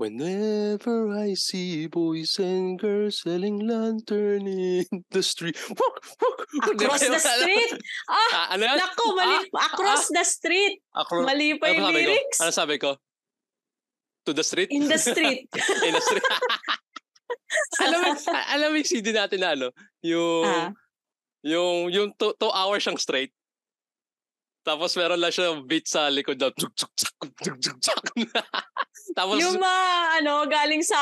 Whenever I see boys and girls selling lantern in the street. Wuk, wuk. Across the street? Ah, Ah, ano yan? naku, mali. Across the street. Acro- Mali pa ano yung ko? lyrics. Ano sabi ko? To the street? In the street. In the street. alam alam mo yung CD natin na ano? Yung, Ah. yung, yung two, two hours siyang straight. Tapos meron lang siya beat sa likod na tuk tuk tuk tuk tuk tuk. Tapos yung mga, ano, galing sa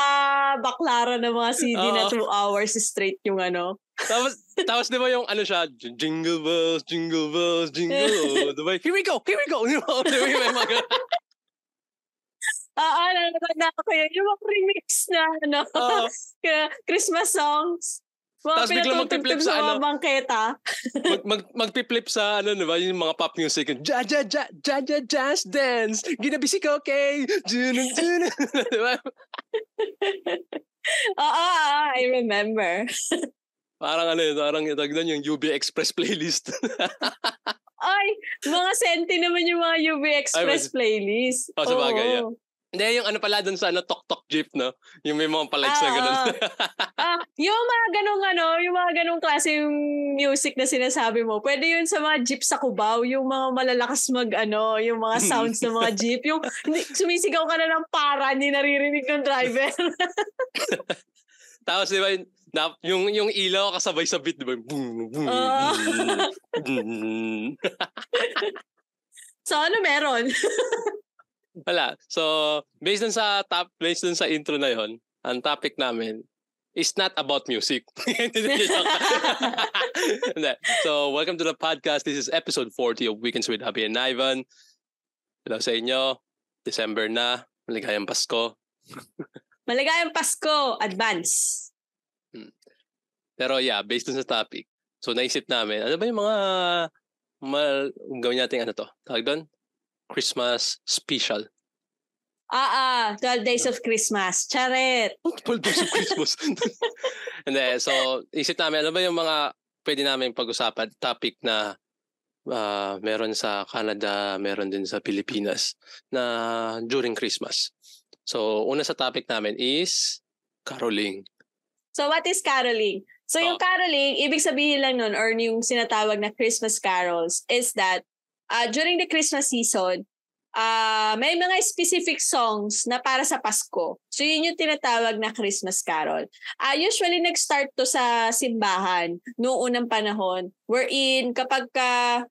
baklaran ng mga CD na Oo. two hours straight yung ano. tapos tapos 'di ba yung ano siya jingle bells jingle bells jingle oh, 'di ba? Here we go, here we go. 'Di ba? Di ba yung mga Ah, ah, nalala ko yun. Yung mga remix na, ano, Oo. kaya Christmas songs. Mga Tapos biglang magpi-flip sa sa ano. bangketa. mag, mag, magpi-flip sa ano 'di ba yung mga pop music. Ja ja ja ja ja jazz dance. Ginabisi ko okay. Dun, dun, 'Di ba? Oo, ah, I remember. Parang ano yun, parang itag doon yung UB Express playlist. Ay, mga senti naman yung mga UV Express playlist. Oh, sabagay, yeah. Hindi, yung ano pala doon sa ano, Tok Tok Jeep, no? Yung may mga palights na Ah, gano'n. ah, yung mga ganong ano, yung mga ganong klase yung music na sinasabi mo, pwede yun sa mga jeep sa Cubao, yung mga malalakas mag ano, yung mga sounds ng mga jeep, yung sumisigaw ka na ng para, hindi naririnig ng driver. Tapos, di ba, na- yung, yung ilaw kasabay sa beat, di ba? Boom, boom, Oo. boom, boom. so ano meron? Wala. So, based dun sa top, based dun sa intro na yon, ang topic namin is not about music. So, welcome to the podcast. This is episode 40 of Weekends with Happy and Ivan. Hello sa inyo. December na. Maligayang Pasko. Maligayang Pasko, advance. Pero yeah, based dun sa topic. So, naisip namin, ano ba yung mga mal, gawin natin ano to? Tawag doon? Christmas special. Ah, ah, 12 days of Christmas. Charet. 12 days of Christmas. Hindi, so isip namin, ano ba yung mga pwede namin pag-usapan, topic na ah, meron sa Canada, meron din sa Pilipinas na during Christmas. So, una sa topic namin is caroling. So what is caroling? So yung Oh. caroling, ibig sabihin lang nun or yung sinatawag na Christmas carols is that uh, during the Christmas season, uh, may mga specific songs na para sa Pasko. So yun yung tinatawag na Christmas carol. Uh, usually nag-start to sa simbahan noong unang panahon wherein kapag ka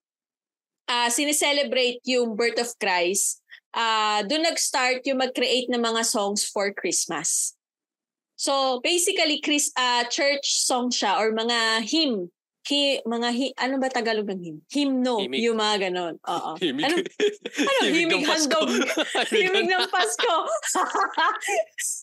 uh, sineselebrate yung birth of Christ, uh, doon nag-start yung mag-create ng mga songs for Christmas. So basically Chris uh, church song siya or mga hymn. Hi, mga hi, ano ba Tagalog ng hymn? Hymno, Himig. yung mga ganon. Oo. Himig. Ano, ano himig ng Pasko. handog? himig ng Pasko.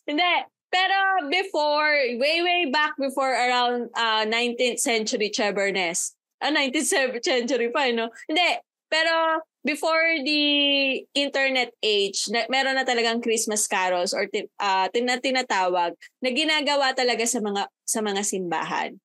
Hindi. Pero before, way, way back before around uh, 19th century Chebernes. Ah, 19th century pa, eh, no? Hindi. Pero before the internet age, na, meron na talagang Christmas carols or uh, tin, na tinatawag na ginagawa talaga sa mga sa mga simbahan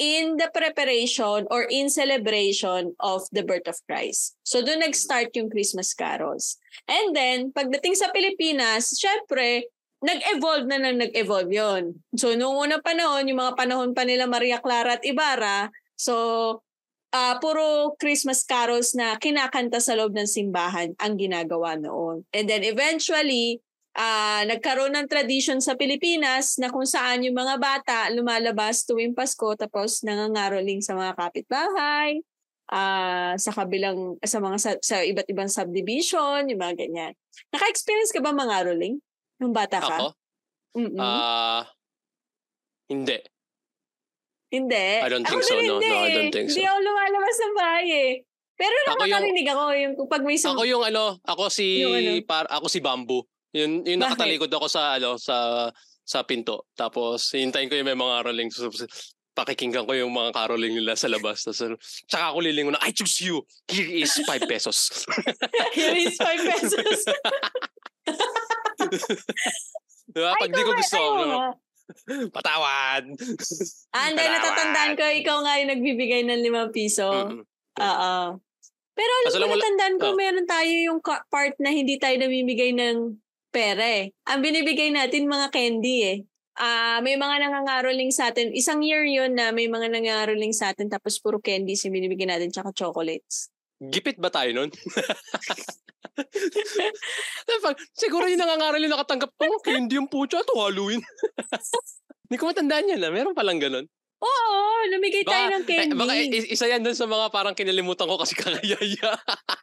in the preparation or in celebration of the birth of Christ. So doon nag-start yung Christmas carols. And then, pagdating sa Pilipinas, syempre, nag-evolve na nang nag-evolve yon. So noong unang panahon, yung mga panahon pa nila Maria Clara at Ibarra, so ah puro Christmas carols na kinakanta sa loob ng simbahan ang ginagawa noon. And then eventually, ah nagkaroon ng tradition sa Pilipinas na kung saan yung mga bata lumalabas tuwing Pasko tapos nangangaroling sa mga kapitbahay, ah sa kabilang sa mga sa, sa iba't ibang subdivision, yung mga ganyan. Naka-experience ka ba mangaroling nung bata ka? Ako? Mm-mm. Ah, hindi. hindi. I don't Ako think so, din no. Hindi, No, I eh. don't think so. Hindi ako lumalabas ng bahay eh. Pero Ako yung- nakakarinig ako yung pag may sum- Ako yung ano, ako si Yung ano? par ako si Bamboo. Yun Bakit? nakatalikod ako sa ano sa sa pinto. Tapos hintayin ko yung may mga caroling pakikinggan ko yung mga caroling nila sa labas. Tapos tsaka ako lilingon na I choose you. Here is 5 pesos. Here is 5 pesos. diba? Pag di ko gusto, Ay, ano, nga. patawad. Ah, hindi, natatandaan ko, ikaw nga yung nagbibigay ng 5 piso. Mm-mm. Oo. Pero alam Kaso ko, wala- natandaan ko, oh. meron tayo yung part na hindi tayo namimigay ng pera eh. Ang binibigay natin mga candy eh. Ah, may mga nangangaroling sa atin. Isang year yun na may mga nangangaroling sa atin tapos puro candies yung binibigyan natin tsaka chocolates. Gipit ba tayo nun? Siguro yung nangangaral yung nakatanggap ko, oh, candy yung pucha to Halloween. Hindi ko matandaan yan na. Ah. Meron palang ganun. Oo, lumigay tayo ng candy. Eh, baka isa yan dun sa mga parang kinalimutan ko kasi kakayaya.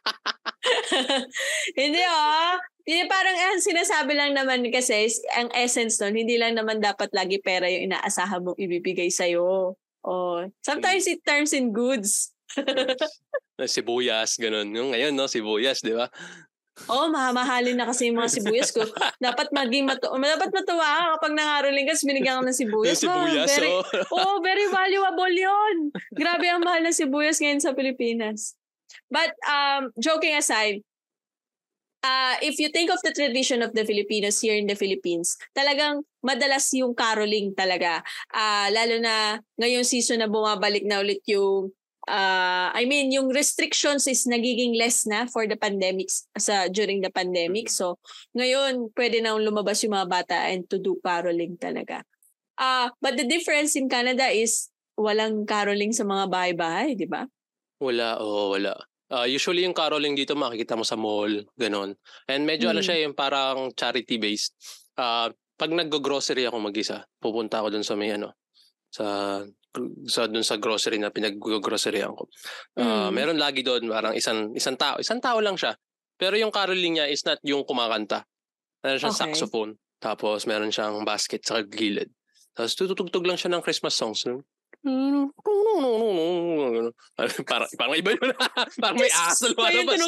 hindi oh. Hindi parang ang sinasabi lang naman kasi ang essence nun, hindi lang naman dapat lagi pera yung inaasahan mong ibibigay sa'yo. Oh, sometimes it turns in goods. sibuyas, ganun. Yung ngayon, no, sibuyas, di ba? Oo, oh, mahamahalin na kasi yung mga sibuyas ko. dapat maging matu dapat matuwa ka kapag nangaroling ka, binigyan ka ng sibuyas. Yung sibuyas, oh. Very, oh. oh, very valuable yon. Grabe ang mahal ng sibuyas ngayon sa Pilipinas. But um, joking aside, uh, if you think of the tradition of the Filipinos here in the Philippines, talagang madalas yung caroling talaga. Uh, lalo na ngayong season na bumabalik na ulit yung uh, I mean, yung restrictions is nagiging less na for the pandemic sa during the pandemic. Mm-hmm. So, ngayon pwede na lumabas yung mga bata and to do caroling talaga. Uh, but the difference in Canada is walang caroling sa mga bahay-bahay, di ba? Wala, oo, oh, wala. Uh, usually yung caroling dito makikita mo sa mall, ganun. And medyo mm. ano siya yung parang charity-based. Uh, pag nag-grocery ako mag-isa, pupunta ako dun sa may ano, sa sa dun sa grocery na pinag-grocery ko. Uh, mm. Meron lagi doon parang isang isang tao, isang tao lang siya. Pero yung caroling niya is not yung kumakanta. Meron siyang okay. saxophone. Tapos meron siyang basket sa gilid. Tapos tutugtog lang siya ng Christmas songs. Parang, parang iba yun. parang may aso lumalabas.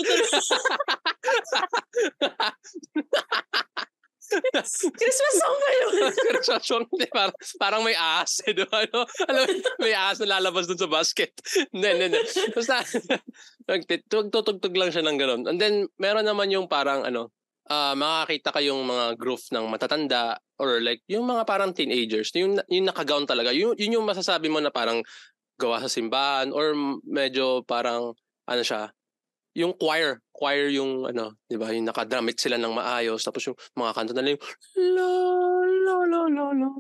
Christmas song ba yun? Christmas song. Parang, parang may ahas. Eh, diba? Ano? Alam, may ahas na lalabas dun sa basket. Hindi, hindi, hindi. Basta, tutugtog lang siya ng gano'n. And then, meron naman yung parang, ano, uh, makakita kayong mga group ng matatanda or like yung mga parang teenagers, yung, yung nakagown talaga. Yun, yun yung masasabi mo na parang gawa sa simbahan or medyo parang ano siya, yung choir, choir yung ano, 'di ba? Yung nakadramit sila ng maayos tapos yung mga kanta na yung la la la la la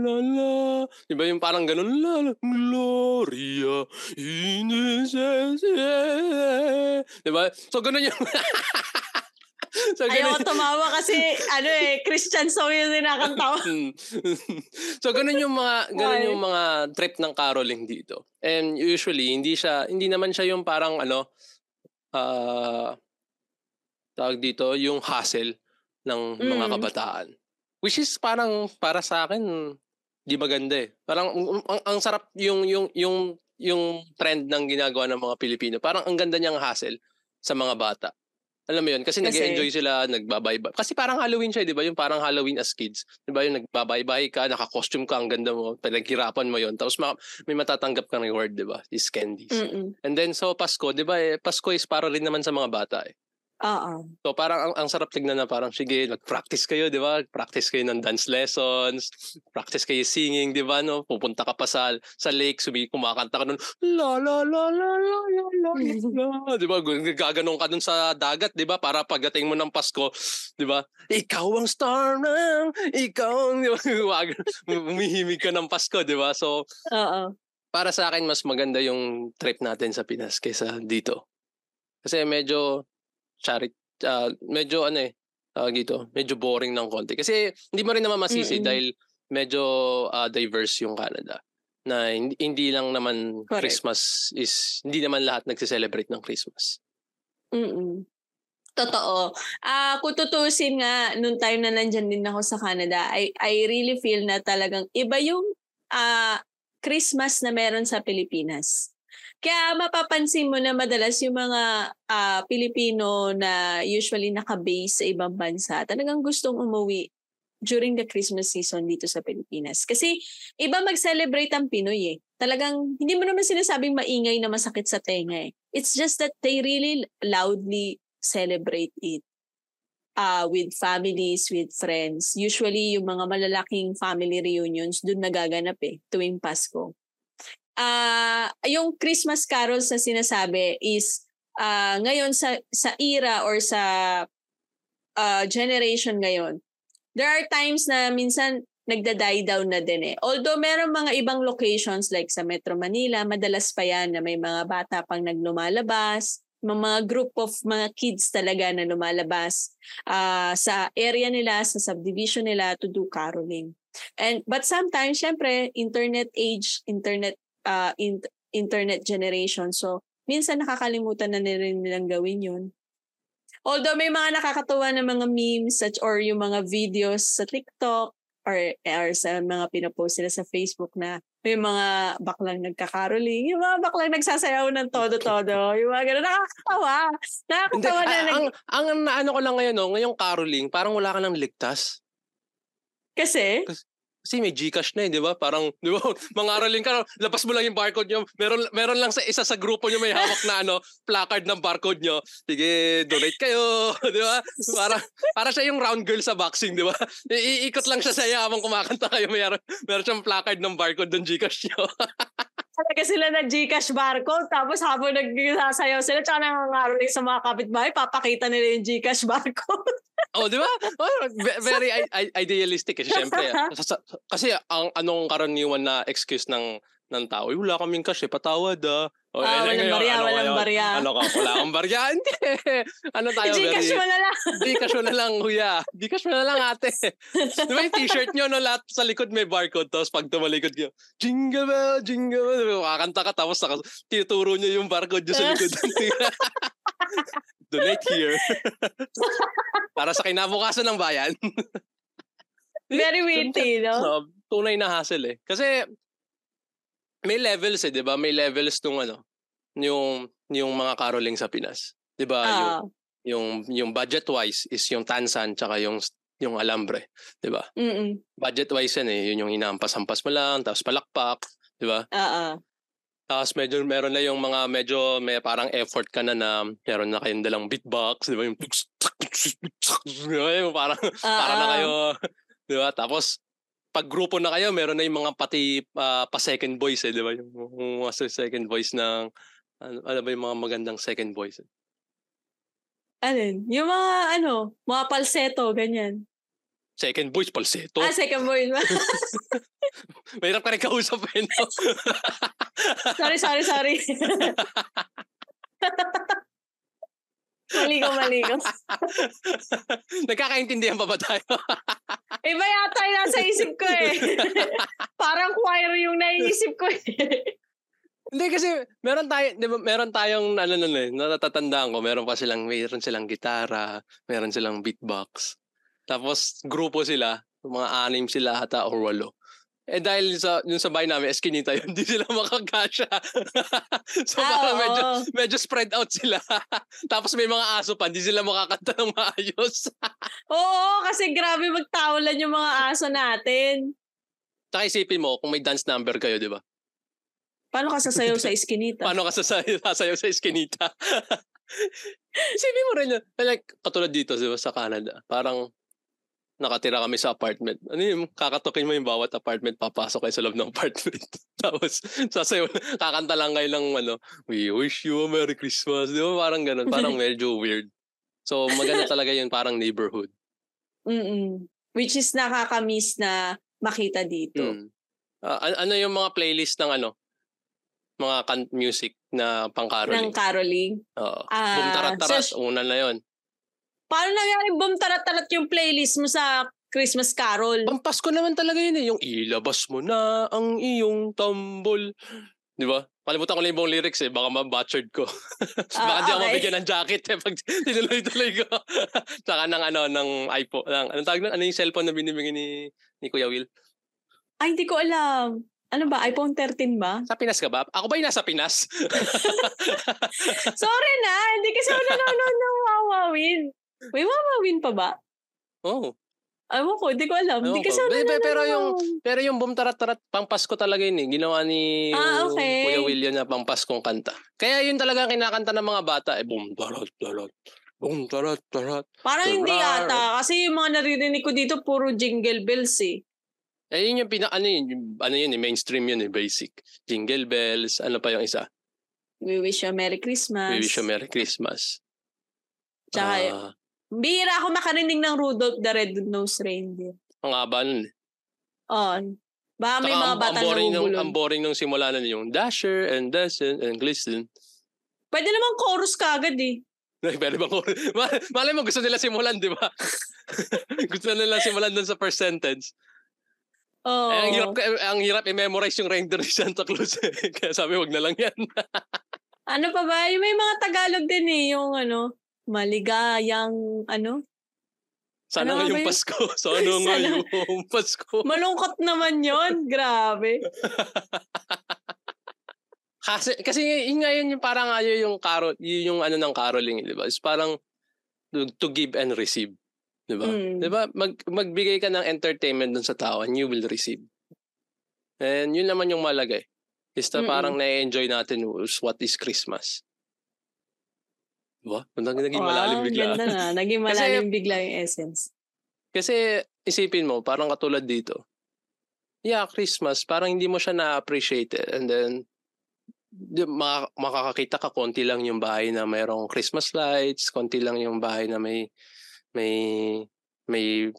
la la Di ba yung parang ganun la la Gloria in Di ba? So ganun yung so, Ayaw ko tumawa kasi ano eh, Christian song yung sinakanta ko. so ganun yung mga ganun yung mga trip ng caroling dito. And usually hindi siya hindi naman siya yung parang ano uh, tawag dito yung hassle ng mm. mga kabataan. Which is parang para sa akin di maganda eh. Parang ang, ang sarap yung yung yung yung trend ng ginagawa ng mga Pilipino. Parang ang ganda niyang hassle sa mga bata. Alam mo yun, kasi, kasi nag-enjoy sila, nagbabaybay. Kasi parang Halloween siya, di ba? Yung parang Halloween as kids. Di ba? Yung nagbabaybay ka, naka-costume ka, ang ganda mo, pinaghirapan mo yon Tapos ma- may matatanggap kang reward, di ba? Is candies. Mm-mm. And then, so Pasko, di ba? Eh, Pasko is para rin naman sa mga bata eh. Oo. So parang ang, ang sarap tignan na parang sige, nag-practice kayo, 'di ba? Practice kayo ng dance lessons, practice kayo singing, 'di ba? No, pupunta ka pa sa sa lake, sumi kumakanta ka nun, la la la la la la la, la 'di ba? Gaganon ka dun sa dagat, 'di ba? Para pagdating mo ng Pasko, 'di ba? Ikaw ang star na, ikaw ang umihimig ka ng Pasko, 'di ba? So Oo. Para sa akin mas maganda yung trip natin sa Pinas kaysa dito. Kasi medyo charity, uh, medyo ano eh, uh, dito, medyo boring ng konti. Kasi hindi mo rin naman masisi Mm-mm. dahil medyo uh, diverse yung Canada. Na hindi, hindi lang naman Correct. Christmas is, hindi naman lahat nagse-celebrate ng Christmas. Mm-mm. Totoo. Ah, uh, kung tutusin nga nung time na nandiyan din ako sa Canada, I I really feel na talagang iba yung uh, Christmas na meron sa Pilipinas. Kaya mapapansin mo na madalas yung mga uh, Pilipino na usually naka-base sa ibang bansa, talagang gustong umuwi during the Christmas season dito sa Pilipinas. Kasi iba mag-celebrate ang Pinoy eh. Talagang hindi mo naman sinasabing maingay na masakit sa tenga eh. It's just that they really loudly celebrate it uh, with families, with friends. Usually, yung mga malalaking family reunions, doon nagaganap eh, tuwing Pasko uh, yung Christmas carols na sinasabi is uh, ngayon sa sa era or sa uh, generation ngayon, there are times na minsan nagda-die down na din eh. Although meron mga ibang locations like sa Metro Manila, madalas pa yan na may mga bata pang naglumalabas, mga group of mga kids talaga na lumalabas uh, sa area nila, sa subdivision nila to do caroling. And but sometimes syempre internet age, internet uh, in, internet generation. So minsan nakakalimutan na rin nilang gawin 'yun. Although may mga nakakatuwa na mga memes such or yung mga videos sa TikTok or, or sa mga pinopost nila sa Facebook na may mga baklang nagkakaroling, yung mga baklang nagsasayaw ng todo-todo, yung mga gano'n, nakakatawa. Nakakatawa Hindi, na. ang, nag... ang, ang naano ko lang ngayon, no, ngayong caroling, parang wala ka nang ligtas. Kasi? Kasi may Gcash na eh, di ba? Parang, di ba, mangaroling ka, labas mo lang yung barcode nyo. Meron, meron lang sa isa sa grupo nyo may hawak na ano, placard ng barcode nyo. Sige, donate kayo, di ba? Para, para siya yung round girl sa boxing, di ba? Iikot lang siya sa iyo habang kumakanta kayo. Meron, meron siyang placard ng barcode ng Gcash nyo. talaga sila na Gcash barcode. Tapos habang nagsasayaw sila, tsaka nangangaroling sa mga kapitbahay, papakita nila yung Gcash barcode. oh, di ba? Oh, very idealistic kasi syempre. Kasi ang anong karaniwan na excuse ng ng tao, eh, wala kaming cash eh, patawad ah. O, ah, eh, walang ngayon, barya, ano walang barya. Ano ka, wala kang barya? Hindi. ano tayo? Gcash mo na lang. Gcash mo na lang, kuya. Gcash mo na lang, ate. Di ba yung t-shirt nyo, no, lahat sa likod may barcode, tapos pag tumalikod nyo, jingle bell, jingle bell, kakanta ka, tapos naka, tinuturo nyo yung barcode nyo sa likod. Donate here. Para sa kinabukasan ng bayan. Very witty, no? So, tunay na hassle eh. Kasi may levels eh, 'di ba? May levels nung ano, yung yung mga caroling sa Pinas. 'Di ba? Uh. Yung yung yung budget wise is yung tansan tsaka yung yung alambre, 'di ba? Mm. Budget wise yan eh, yun yung inaampas-ampas mo lang, tapos palakpak, 'di ba? Oo. Tapos medyo meron na yung mga medyo may parang effort ka na na meron na kayong dalang beatbox, 'di ba? Yung parang uh-uh. para na kayo, 'di ba? Tapos pag grupo na kayo, meron na yung mga pati uh, pa second voice eh, di ba? Yung, yung mga second voice ng, ano, ano ba yung mga magandang second voice? Eh? Alin? Yung mga ano, mga palseto, ganyan. Second voice, palseto. Ah, second voice. Mahirap ka rin kausap eh, no? sorry, sorry, sorry. Maligo, maligo. Nagkakaintindihan pa ba tayo? Iba yata yung nasa isip ko eh. Parang choir yung naiisip ko eh. Hindi kasi meron tayo, di ba, meron tayong ano ano eh, natatandaan ko, meron pa silang meron silang gitara, meron silang beatbox. Tapos grupo sila, mga anim sila ata or walo. Eh dahil sa yung sa bahay namin, eskinita yun, hindi sila makakasya. so ah, parang medyo, medyo spread out sila. Tapos may mga aso pa, hindi sila makakanta ng maayos. oo, kasi grabe magtawalan yung mga aso natin. Tsaka isipin mo, kung may dance number kayo, di ba? Paano ka sasayaw sa eskinita? Paano ka sasayaw, sasayaw sa eskinita? isipin mo rin yun. Like, katulad dito, di ba, sa Canada. Parang nakatira kami sa apartment. Ano yung kakatukin mo yung bawat apartment, papasok kayo sa loob ng apartment. Tapos, sasayo, kakanta lang kayo ng ano, we wish you a Merry Christmas. Di ba? Parang ganun. Parang medyo weird. So, maganda talaga yun, parang neighborhood. Mm-mm. Which is nakakamiss na makita dito. Mm. Uh, ano yung mga playlist ng ano? Mga kan- music na pang-caroling? Ng caroling? Oo. Uh, Boom tarat-tarat, so, una na yon Paano nangyari boom tarat-tarat yung playlist mo sa Christmas Carol? Pampasko naman talaga yun eh. Yung ilabas mo na ang iyong tambol. Di ba? Kalimutan ko lang yung lyrics eh. Baka ma-butchered ko. Baka uh, di ako mabigyan ng jacket eh. Pag tinuloy-tuloy ko. Tsaka ng ano, ng iPhone. Ng, anong tawag na? Ano yung cellphone na binibigyan ni, ni Kuya Will? Ay, hindi ko alam. Ano ba? iPhone 13 ba? Sa Pinas ka ba? Ako ba yung nasa Pinas? Sorry na. Hindi kasi ako nanonood ng Wawawin. May Mama Win pa ba? Oo. Oh. Ewan ko, hindi ko alam. Hindi kasi ano, pero, pero yung pero yung Boom Tarat Tarat pang Pasko talaga yun eh. Ginawa ni ah, okay. Kuya William na pang Paskong kanta. Kaya yun talaga kinakanta ng mga bata eh Boom Tarat Tarat. Boom Tarat Tarat. Parang hindi yata kasi yung mga naririnig ko dito puro jingle bells eh. Eh yun yung pina ano yun, yung, ano yun eh, mainstream yun eh, basic. Jingle bells, ano pa yung isa? We wish you a Merry Christmas. We wish you a Merry Christmas. Tsaka uh, Bihira ako makarinig ng Rudolph the Red-Nosed Reindeer. Ang haba nun. eh. Oh. Baka may Saka mga bata na nung, ubulon. ang boring nung simula na yung Dasher and Dasher and Glisten. Pwede naman chorus kagad eh. Pwede bang Ma- Malay mo gusto nila simulan, di ba? gusto nila simulan dun sa first sentence. Oh. Eh, ang hirap, ang hirap i-memorize yung reindeer ni Santa Claus. eh. Kaya sabi, wag na lang yan. Ano pa ba? Yung May mga Tagalog din eh. Yung ano, maligayang ano. Sana Ano ngayong yun? Pasko. Sana Sana- ngayong Pasko. Malungkot naman yon Grabe. Kasi, kasi yun nga yun yung parang ayo yung carol, yun yung ano ng caroling, di ba? It's parang to, give and receive. Di ba? Mm. Di ba? Mag, magbigay ka ng entertainment dun sa tao and you will receive. And yun naman yung malagay. Is na parang na-enjoy natin is what is Christmas. Diba? Naging, naging Wow, malalim bigla. Ganda na. Naging Kasi- malalim bigla yung essence. Kasi isipin mo, parang katulad dito. Yeah, Christmas, parang hindi mo siya na-appreciate it. And then, di, maka- makakakita ka, konti lang yung bahay na mayroong Christmas lights, konti lang yung bahay na may may may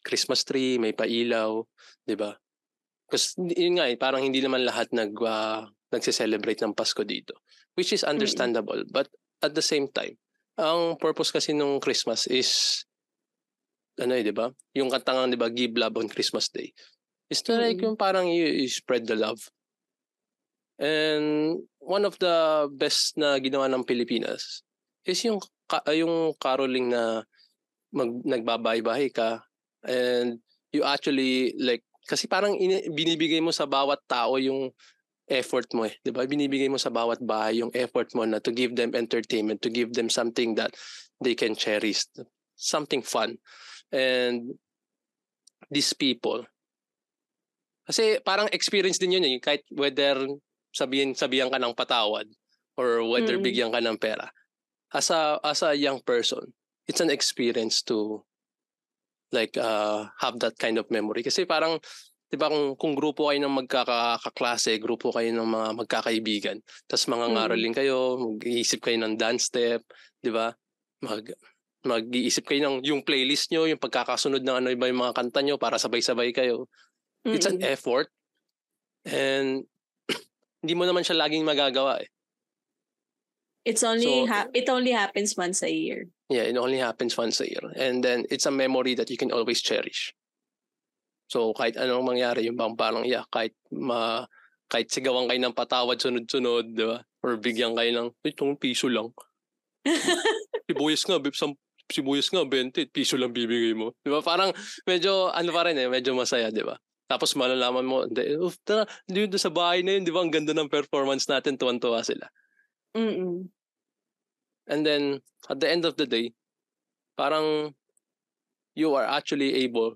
Christmas tree, may pailaw, di ba? Kasi yun nga eh, parang hindi naman lahat nag, uh, nagse-celebrate ng Pasko dito. Which is understandable. But at the same time, ang purpose kasi nung Christmas is ano eh, di ba? Yung kantangan, di ba, give love on Christmas Day. Is to like yung parang you, you spread the love. And one of the best na ginawa ng Pilipinas is yung ka, yung caroling na mag, nagbabahay-bahay ka and you actually like kasi parang ini, binibigay mo sa bawat tao yung effort mo eh, 'di ba? Binibigay mo sa bawat bahay yung effort mo na to give them entertainment, to give them something that they can cherish, something fun. And these people kasi parang experience din yun eh, kahit whether sabihin sabihan ka ng patawad or whether Mm. bigyan ka ng pera. As a as a young person, it's an experience to like uh have that kind of memory kasi parang 'di ba kung kung grupo kayo ng magkakaklase, grupo kayo ng mga magkakaibigan, tapos mga Mm. ngaroling kayo, mag-iisip kayo ng dance step, 'di ba? Mag mag-iisip kayo ng yung playlist nyo, yung pagkakasunod ng ano iba yung mga kanta nyo para sabay-sabay kayo. It's an Mm-mm. effort. And hindi mo naman siya laging magagawa eh. It's only So- ha- it only happens once a year. Yeah, it only happens once a year. And then it's a memory that you can always cherish. So kahit anong mangyari, yung bang parang yeah, kahit ma kahit sigawan kayo ng patawad sunod-sunod, di ba? Or bigyan kayo ng, ito piso lang. Sibuyas nga, bib, sam, sibuyas nga, 20, piso lang bibigay mo. Di ba? Parang medyo, ano pa rin eh, medyo masaya, di ba? Tapos malalaman mo, hindi, "Uf, tara, dito sa bahay na yun, di ba? Ang ganda ng performance natin, tuwan-tuwa sila. Mm-mm. And then, at the end of the day, parang you are actually able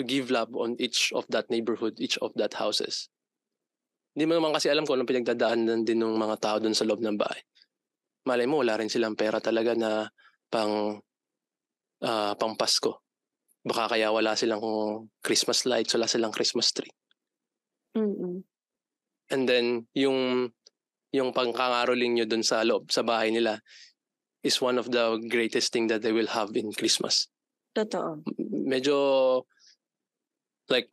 to give love on each of that neighborhood, each of that houses. Hindi mo naman kasi alam kung anong pinagdadaanan din ng mga tao dun sa loob ng bahay. Malay mo, wala rin silang pera talaga na pang, ah, pang Pasko. Baka kaya wala silang Christmas lights, wala silang Christmas tree. Mm-mm. And then, yung yung pangkangaroling nyo dun sa loob, sa bahay nila, is one of the greatest thing that they will have in Christmas. Totoo. Medyo, like,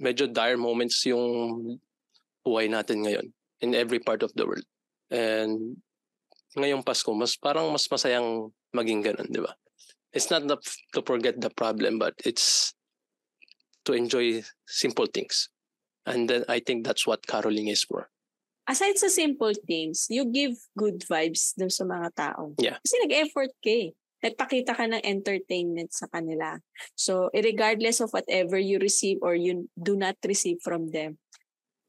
medyo dire moments yung buhay natin ngayon in every part of the world. And ngayong Pasko, mas parang mas masayang maging ganun, di ba? It's not the, to forget the problem, but it's to enjoy simple things. And then I think that's what caroling is for. Aside sa simple things, you give good vibes dun sa mga tao. Yeah. Kasi nag-effort ka eh. Nagpakita ka ng entertainment sa kanila. So, regardless of whatever you receive or you do not receive from them,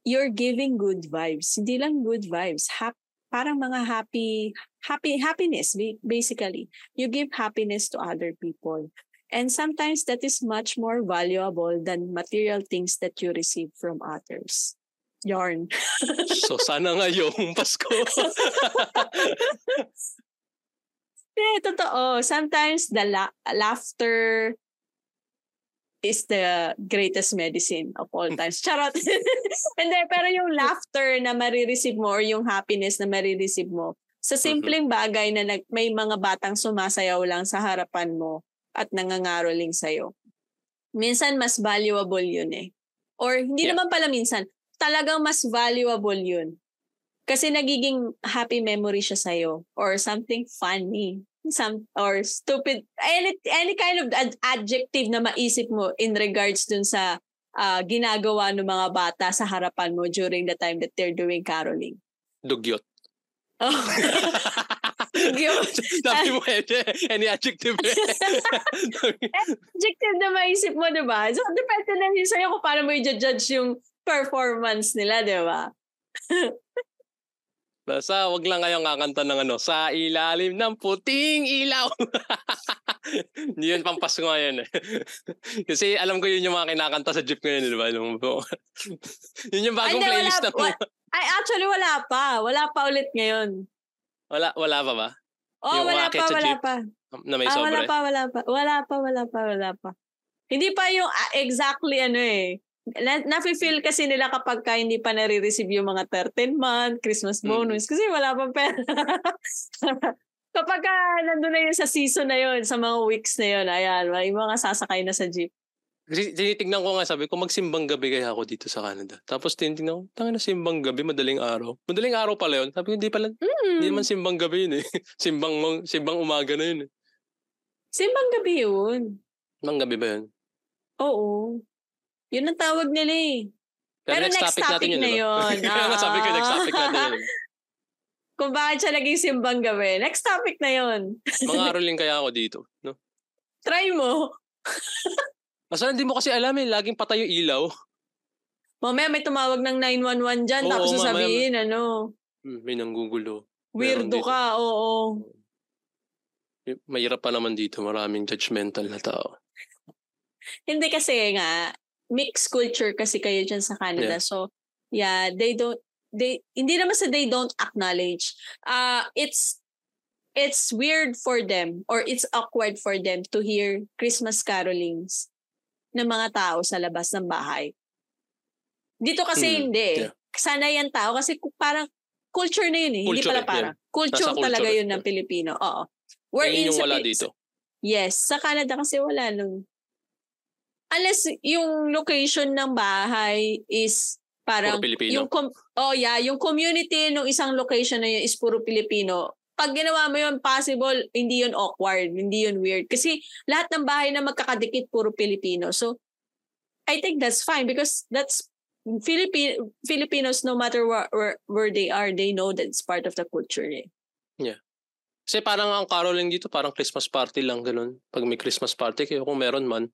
you're giving good vibes. Hindi lang good vibes. Hap- parang mga happy, happy, happiness, ba- basically. You give happiness to other people. And sometimes that is much more valuable than material things that you receive from others. Yarn. So sana ngayong Pasko. Eh, totoo. Sometimes the la- laughter is the greatest medicine of all times. Charot. Hindi, pero yung laughter na marireceive mo or yung happiness na marireceive mo Sa simpleng bagay na nag, may mga batang sumasayaw lang sa harapan mo at nangangaroling sa'yo. Minsan mas valuable yun eh. Or hindi Yeah. naman pala minsan, talagang mas valuable yun. Kasi nagiging happy memory siya sa'yo. Or something funny. Some, or stupid. Any, any kind of ad- adjective na maisip mo in regards dun sa ah, ginagawa ng mga bata sa harapan mo during the time that they're doing caroling. Dugyot. Oh. Dugyot. Sabi mo, eh, any adjective. eh. adjective na maisip mo, di ba? So, depende na rin sa'yo kung paano mo i-judge yung performance nila, di ba? Basta wag lang kayong kakanta ng ano, sa ilalim ng puting ilaw. Hindi yun pampasko ngayon eh. Kasi alam ko yun yung mga kinakanta sa jeep ngayon, di ba? Yun yung bagong Ay, playlist wala, na wa- Ay, actually, wala pa. Wala pa ulit ngayon. Wala, wala pa ba? Oh, Yung wala pa, wala jeep, pa. Na may ah, sobre? wala pa, wala pa. Wala pa, wala pa, wala pa. Hindi pa yung ah, exactly ano eh. Na, nafe-feel kasi nila kapag ka hindi pa nare-receive yung mga 13 month, Christmas Mm. bonus, kasi wala pang pera. kapag ka nandun na yun sa season na yun, sa mga weeks na yun, ayan, may mga sasakay na sa jeep. Kasi tinitignan ko nga, sabi ko, magsimbang gabi kaya ako dito sa Canada. Tapos tinitignan ko, tanga na simbang gabi, madaling araw. Madaling araw pala yun. Sabi ko, hindi pala, Mm. hindi naman simbang gabi yun eh. simbang, simbang umaga na yun eh. Simbang gabi yun. Simbang gabi ba yun? Oo. Yun ang tawag nila eh. Pero next topic yun, na di ba? yun. Kaya nga sabi ko, next topic natin yun. Kung bakit siya naging simbang gabi. Next topic na yun. Mga aroling kaya ako dito. No? Try mo. Basta hindi mo kasi alam eh, laging patay yung ilaw. Mamaya may tumawag ng 911 dyan, Oo, tapos sasabihin, ano, Hmm, may nanggugulo. Weirdo ka, oo. Mahirap pa naman dito, maraming judgmental na tao. Hindi kasi nga, mixed culture kasi kayo dyan sa Canada. So, yeah, they don't, they, hindi naman sa they don't acknowledge. Uh, it's, it's weird for them or it's awkward for them to hear Christmas carolings ng mga tao sa labas ng bahay. Dito kasi Hmm, hindi. eh. yeah. Sana yan tao kasi parang culture na yun eh. hindi Culture pala eh, parang. Culture, Nasa culture talaga yun ng Pilipino. Oo. Ayun yung sa wala dito. Yes, sa Canada kasi wala nung unless yung location ng bahay is parang Puro Pilipino. yung com- oh yeah, yung community ng isang location na yun is puro Pilipino. Pag ginawa mo yun, possible, hindi yun awkward, hindi yun weird. Kasi lahat ng bahay na magkakadikit, puro Pilipino. So, I think that's fine because that's Philippi- Filipinos, no matter where, where, where they are, they know that it's part of the culture. Eh. Kasi parang ang caroling dito, parang Christmas party lang, ganun. Pag may Christmas party kayo, kung meron man.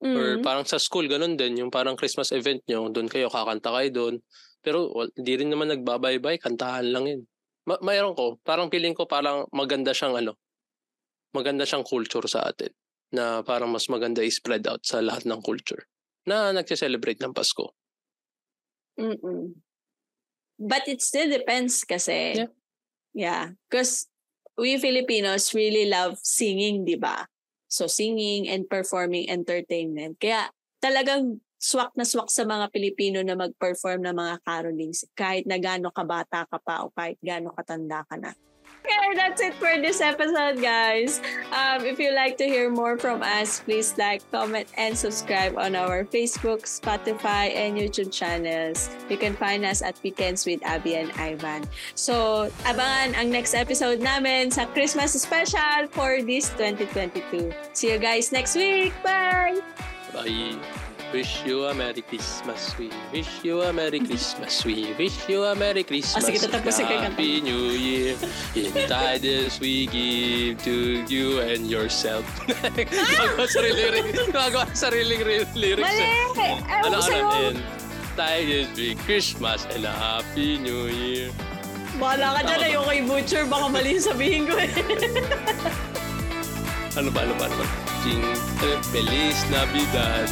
Or Mm. parang sa school, ganun din. Yung parang Christmas event nyo, doon kayo, kakanta kayo doon. Pero hindi rin naman nagbabaybay, kantahan lang yun. Ma- mayroon ko, parang feeling ko parang maganda siyang ano, maganda siyang culture sa atin. Na parang mas maganda i-spread out sa lahat ng culture. Na nagse-celebrate ng Pasko. Mm-mm. But it still depends kasi. Yeah. Yeah. Because we Filipinos really love singing, di ba? So singing and performing entertainment. Kaya talagang swak na swak sa mga Pilipino na mag-perform ng mga carolings kahit na gaano kabata ka pa o kahit gaano katanda ka na. Okay, that's it for this episode, guys. Um, if you like to hear more from us, please like, comment, and subscribe on our Facebook, Spotify, and YouTube channels. You can find us at Weekends with Abby and Ivan. So, abangan ang next episode namin sa Christmas special for this 2022. See you guys next week. Bye! Bye! Wish you a Merry Christmas. We wish you a Merry Christmas. We wish you a Merry Christmas. sige, tatapusin yung kanta. Happy New Year. In tidings we give to you and yourself. Gagawa sarili lyrics. Gagawa sariling ri- lyrics. Mali! Ano, ano, and tidings we Christmas and a Happy New Year. Bahala ka dyan. Ayoko yung butcher. Baka mali sabihin ko eh. Ano ba, ano ba, ano ba? Feliz Navidad.